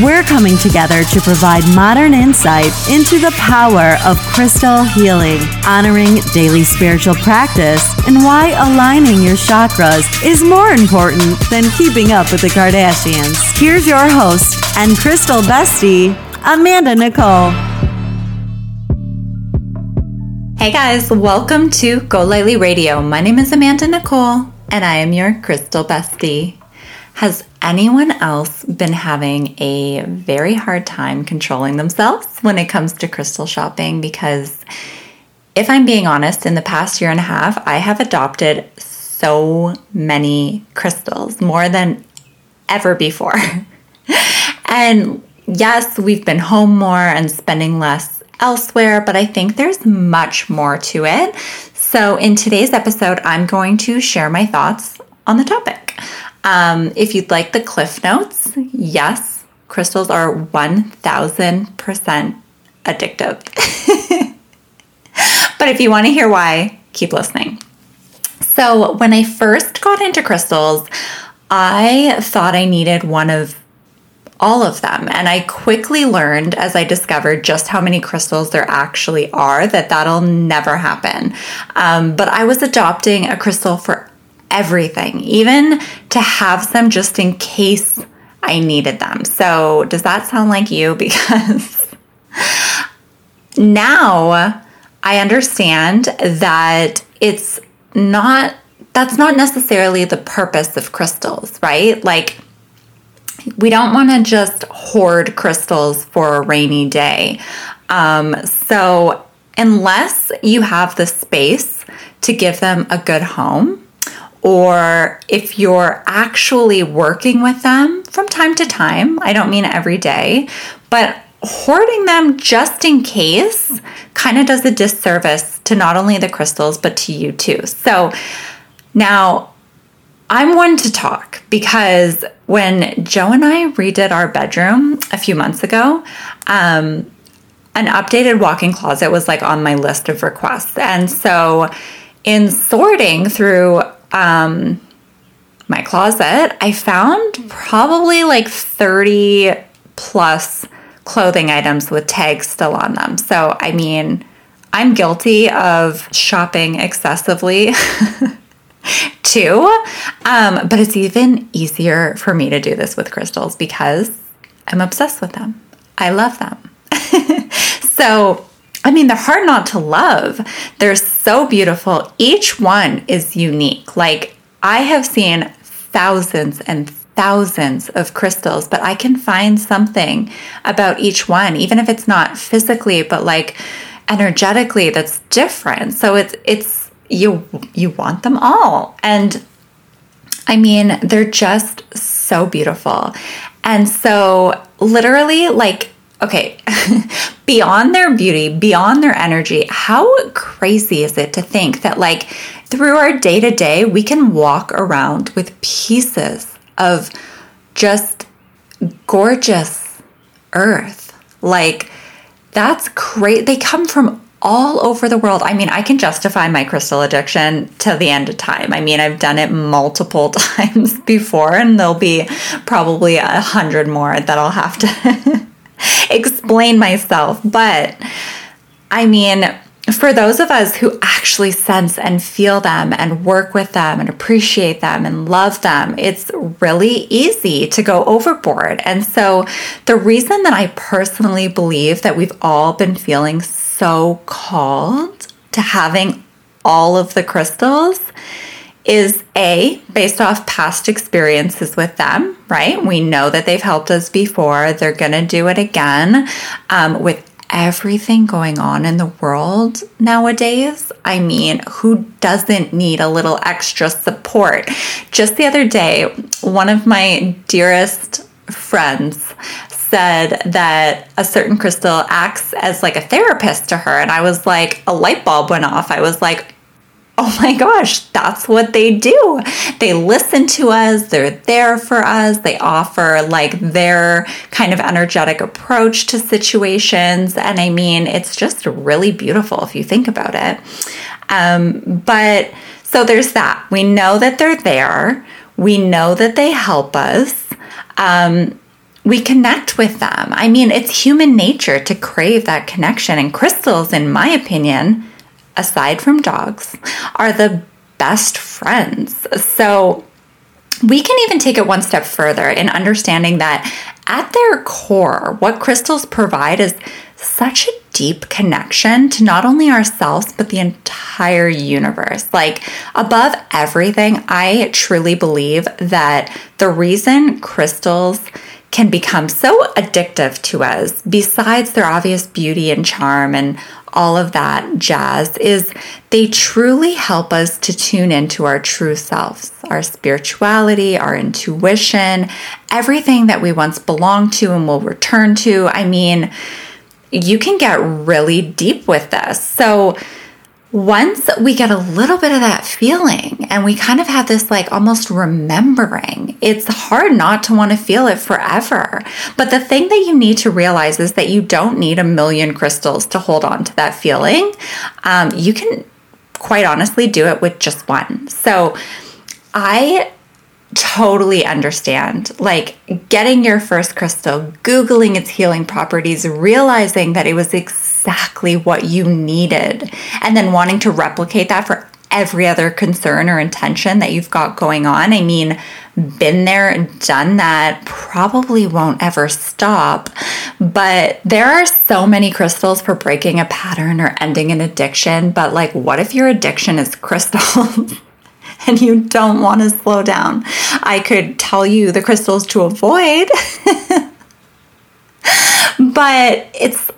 We're coming together to provide modern insight into the power of crystal healing, honoring daily spiritual practice, and why aligning your chakras is more important than keeping up with the Kardashians. Here's your host and crystal bestie, Amanda Nicole. Hey guys, welcome to Go Lightly Radio. My name is Amanda Nicole, and I am your crystal bestie. Has anyone else been having a very hard time controlling themselves when it comes to crystal shopping? Because if I'm being honest, in the past year and a half, I have adopted so many crystals, more than ever before. and yes, we've been home more and spending less elsewhere, but I think there's much more to it. So, in today's episode, I'm going to share my thoughts on the topic. Um, if you'd like the cliff notes, yes, crystals are 1000% addictive. but if you want to hear why, keep listening. So, when I first got into crystals, I thought I needed one of all of them. And I quickly learned as I discovered just how many crystals there actually are that that'll never happen. Um, but I was adopting a crystal for everything, even to have some just in case I needed them. So, does that sound like you? Because now I understand that it's not, that's not necessarily the purpose of crystals, right? Like, we don't want to just hoard crystals for a rainy day. Um, so, unless you have the space to give them a good home, or if you're actually working with them from time to time, I don't mean every day, but hoarding them just in case kind of does a disservice to not only the crystals, but to you too. So now I'm one to talk because when Joe and I redid our bedroom a few months ago, um, an updated walk in closet was like on my list of requests. And so in sorting through um, my closet, I found probably like 30 plus clothing items with tags still on them. So, I mean, I'm guilty of shopping excessively too. Um, but it's even easier for me to do this with crystals because I'm obsessed with them. I love them. so, I mean, they're hard not to love. They're so beautiful. Each one is unique. Like, I have seen thousands and thousands of crystals, but I can find something about each one, even if it's not physically, but like energetically, that's different. So it's, it's, you, you want them all. And I mean, they're just so beautiful. And so, literally, like, okay, beyond their beauty, beyond their energy, how crazy is it to think that, like, through our day to day, we can walk around with pieces of just gorgeous earth? Like, that's great. They come from all over the world. I mean, I can justify my crystal addiction to the end of time. I mean, I've done it multiple times before, and there'll be probably a hundred more that I'll have to explain myself. But I mean, for those of us who actually sense and feel them and work with them and appreciate them and love them, it's really easy to go overboard. And so, the reason that I personally believe that we've all been feeling so called to having all of the crystals is A, based off past experiences with them, right? We know that they've helped us before. They're going to do it again. Um, with everything going on in the world nowadays, I mean, who doesn't need a little extra support? Just the other day, one of my dearest friends said that a certain crystal acts as like a therapist to her. And I was like, a light bulb went off. I was like, oh my gosh, that's what they do. They listen to us, they're there for us, they offer like their kind of energetic approach to situations. And I mean, it's just really beautiful if you think about it. Um, but so there's that. We know that they're there, we know that they help us. Um, we connect with them. I mean, it's human nature to crave that connection. And crystals, in my opinion, aside from dogs, are the best friends. So we can even take it one step further in understanding that at their core, what crystals provide is such a deep connection to not only ourselves, but the entire universe. Like, above everything, I truly believe that the reason crystals can become so addictive to us, besides their obvious beauty and charm and all of that jazz, is they truly help us to tune into our true selves, our spirituality, our intuition, everything that we once belonged to and will return to. I mean, you can get really deep with this. So, once we get a little bit of that feeling and we kind of have this like almost remembering, it's hard not to want to feel it forever. But the thing that you need to realize is that you don't need a million crystals to hold on to that feeling. Um, you can quite honestly do it with just one. So I totally understand. Like getting your first crystal, Googling its healing properties, realizing that it was exactly what you needed, and then wanting to replicate that for every other concern or intention that you've got going on. I mean, been there done that, probably won't ever stop. But there are so many crystals for breaking a pattern or ending an addiction. But, like, what if your addiction is crystals? and you don't want to slow down. I could tell you the crystals to avoid. but it's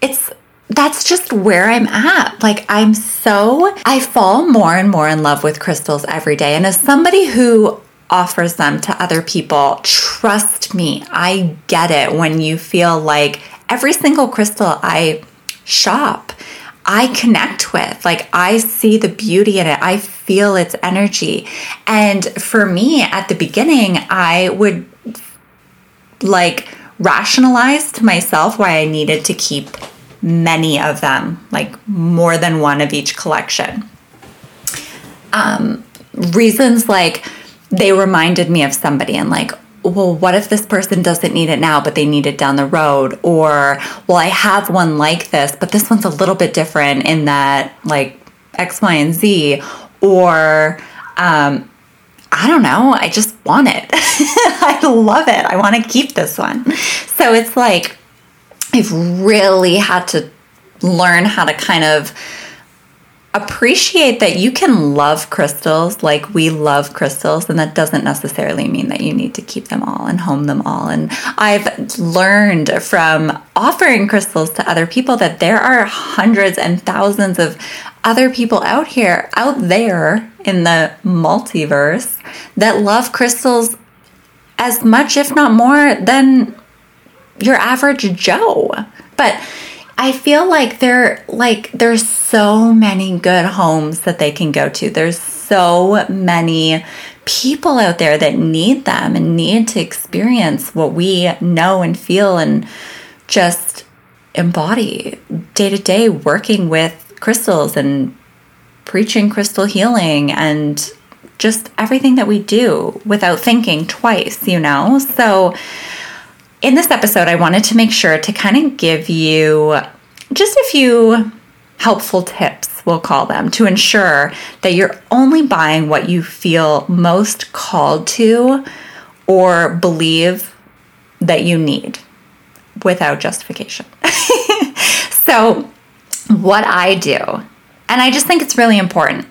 it's that's just where I'm at. Like, I'm so, I fall more and more in love with crystals every day. And as somebody who offers them to other people, trust me, I get it when you feel like every single crystal I shop I connect with. Like I see the beauty in it. I feel its energy. And for me at the beginning, I would like rationalize to myself why I needed to keep many of them, like more than one of each collection. Um, reasons like they reminded me of somebody and like, well, what if this person doesn't need it now, but they need it down the road? Or, well, I have one like this, but this one's a little bit different in that, like, X, Y, and Z. Or, um, I don't know, I just want it. I love it. I want to keep this one. So it's like, I've really had to learn how to kind of appreciate that you can love crystals like we love crystals, and that doesn't necessarily mean that you need to keep them all and home them all. And I've learned from offering crystals to other people that there are hundreds and thousands of other people out here, out there in the multiverse, that love crystals as much, if not more, than your average Joe. But I feel like there like there's so many good homes that they can go to. There's so many people out there that need them and need to experience what we know and feel and just embody day to day working with crystals and preaching crystal healing and just everything that we do without thinking twice, you know? So in this episode, I wanted to make sure to kind of give you just a few helpful tips, we'll call them, to ensure that you're only buying what you feel most called to or believe that you need without justification. so, what I do, and I just think it's really important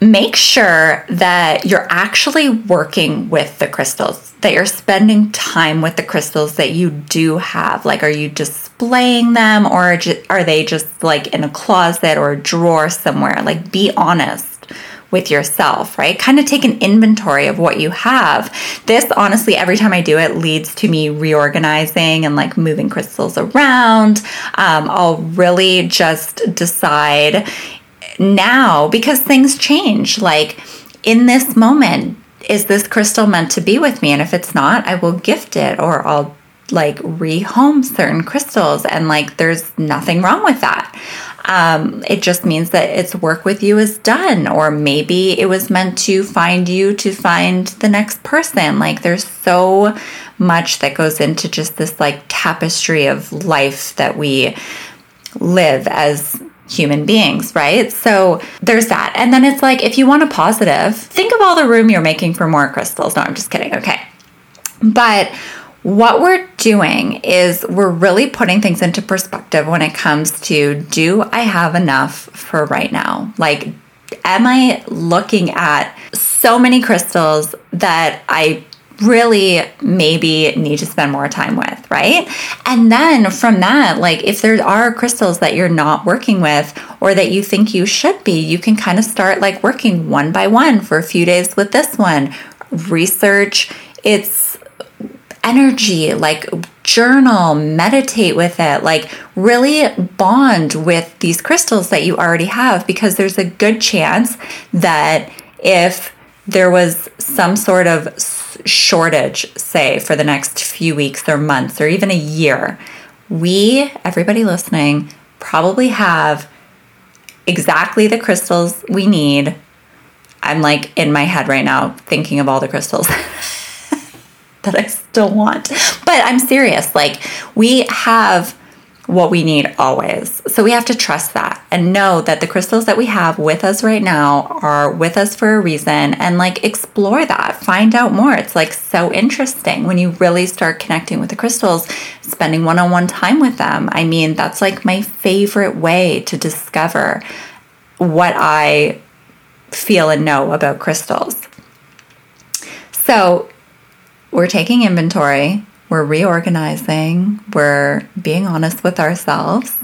make sure that you're actually working with the crystals, that you're spending time with the crystals that you do have. Like, are you displaying them or are they just like in a closet or a drawer somewhere? Like, be honest with yourself, right? Kind of take an inventory of what you have. This, honestly, every time I do it, leads to me reorganizing and like moving crystals around. Um, I'll really just decide now, because things change, like in this moment, is this crystal meant to be with me? And if it's not, I will gift it or I'll like rehome certain crystals. And like, there's nothing wrong with that. Um, it just means that its work with you is done, or maybe it was meant to find you to find the next person. Like, there's so much that goes into just this like tapestry of life that we live as human beings, right? So there's that. And then it's like, if you want a positive, think of all the room you're making for more crystals. No, I'm just kidding. Okay. But what we're doing is we're really putting things into perspective when it comes to do I have enough for right now? Like, am I looking at so many crystals that I really maybe need to spend more time with, right? And then from that, like if there are crystals that you're not working with or that you think you should be, you can kind of start like working one by one for a few days with this one. Research its energy, like journal, meditate with it, like really bond with these crystals that you already have because there's a good chance that if there was some sort of shortage, say, for the next few weeks or months or even a year, we, everybody listening, probably have exactly the crystals we need. I'm like in my head right now thinking of all the crystals that I still want. But I'm serious. Like, we have what we need always. So we have to trust that and know that the crystals that we have with us right now are with us for a reason and like explore that, find out more. It's like so interesting when you really start connecting with the crystals, spending one on one time with them. I mean, that's like my favorite way to discover what I feel and know about crystals. So we're taking inventory we're reorganizing, we're being honest with ourselves.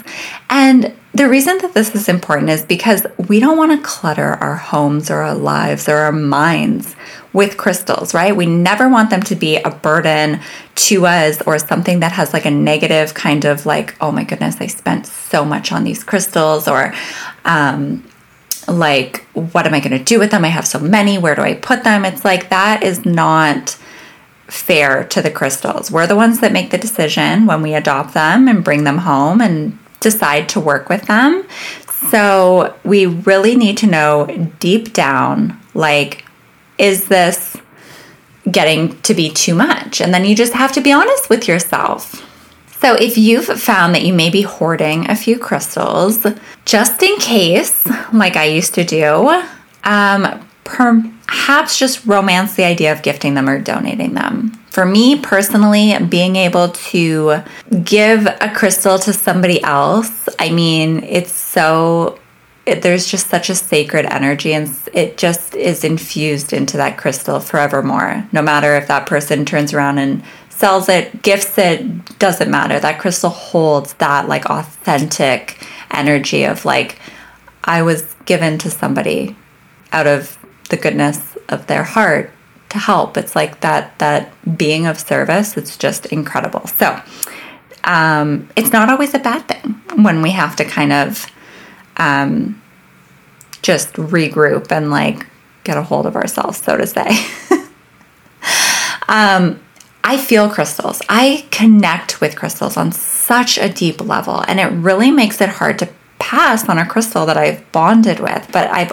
And the reason that this is important is because we don't want to clutter our homes or our lives or our minds with crystals, right? We never want them to be a burden to us or something that has like a negative kind of like, oh my goodness, I spent so much on these crystals or, um, like, what am I going to do with them? I have so many. Where do I put them? It's like that is not fair to the crystals. We're the ones that make the decision when we adopt them and bring them home and decide to work with them. So we really need to know deep down like, is this getting to be too much? And then you just have to be honest with yourself. So, if you've found that you may be hoarding a few crystals, just in case, like I used to do, um, perhaps just romance the idea of gifting them or donating them. For me personally, being able to give a crystal to somebody else, I mean, it's so it, there's just such a sacred energy and it just is infused into that crystal forevermore. No matter if that person turns around and sells it, gifts it, doesn't matter. That crystal holds that like authentic energy of like I was given to somebody out of the goodness of their heart to help. It's like that that being of service. It's just incredible. So um, it's not always a bad thing when we have to kind of um, just regroup and like get a hold of ourselves, so to say. um, I feel crystals. I connect with crystals on such a deep level, and it really makes it hard to pass on a crystal that I've bonded with. But I've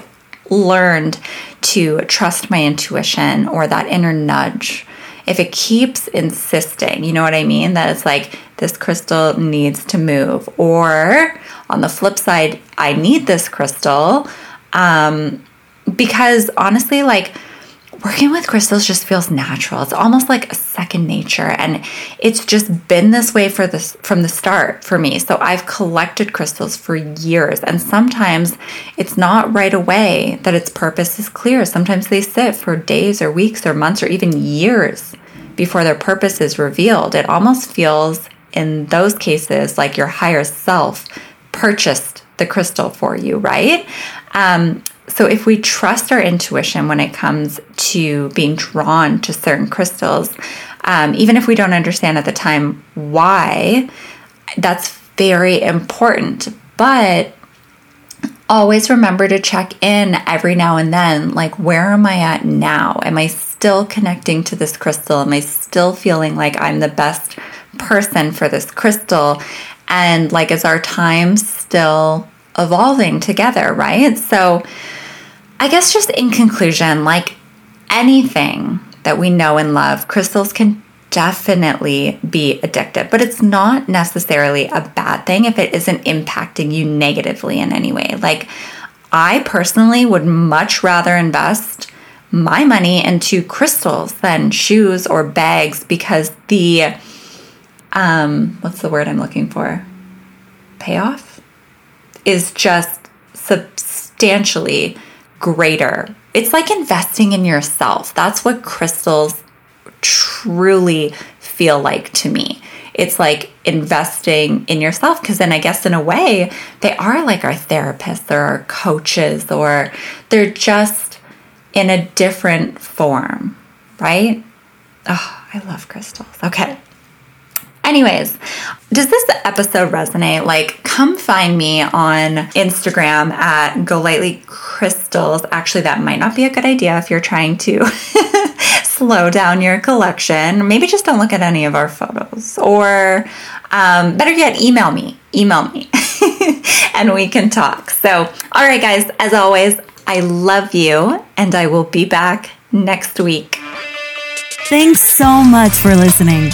learned to trust my intuition or that inner nudge, if it keeps insisting, you know what I mean? That it's like this crystal needs to move. Or on the flip side, I need this crystal. Um, because honestly, like, working with crystals just feels natural. It's almost like a second nature and it's just been this way for this from the start for me. So I've collected crystals for years and sometimes it's not right away that its purpose is clear. Sometimes they sit for days or weeks or months or even years before their purpose is revealed. It almost feels in those cases like your higher self purchased the crystal for you, right? Um, so, if we trust our intuition when it comes to being drawn to certain crystals, um, even if we don't understand at the time why, that's very important. But always remember to check in every now and then. Like, where am I at now? Am I still connecting to this crystal? Am I still feeling like I'm the best person for this crystal? And like, is our time still evolving together, right? So, I guess just in conclusion, like anything that we know and love, crystals can definitely be addictive, but it's not necessarily a bad thing if it isn't impacting you negatively in any way. Like, I personally would much rather invest my money into crystals than shoes or bags because the um what's the word I'm looking for? payoff is just substantially greater. It's like investing in yourself. That's what crystals truly feel like to me. It's like investing in yourself because then I guess in a way they are like our therapists or our coaches or they're just in a different form, right? Oh, I love crystals. Okay. Anyways, does this episode resonate? Like, come find me on Instagram at Go Lightly Crystals. Actually, that might not be a good idea if you're trying to slow down your collection. Maybe just don't look at any of our photos. Or um, better yet, email me. Email me and we can talk. So, all right, guys, as always, I love you and I will be back next week. Thanks so much for listening.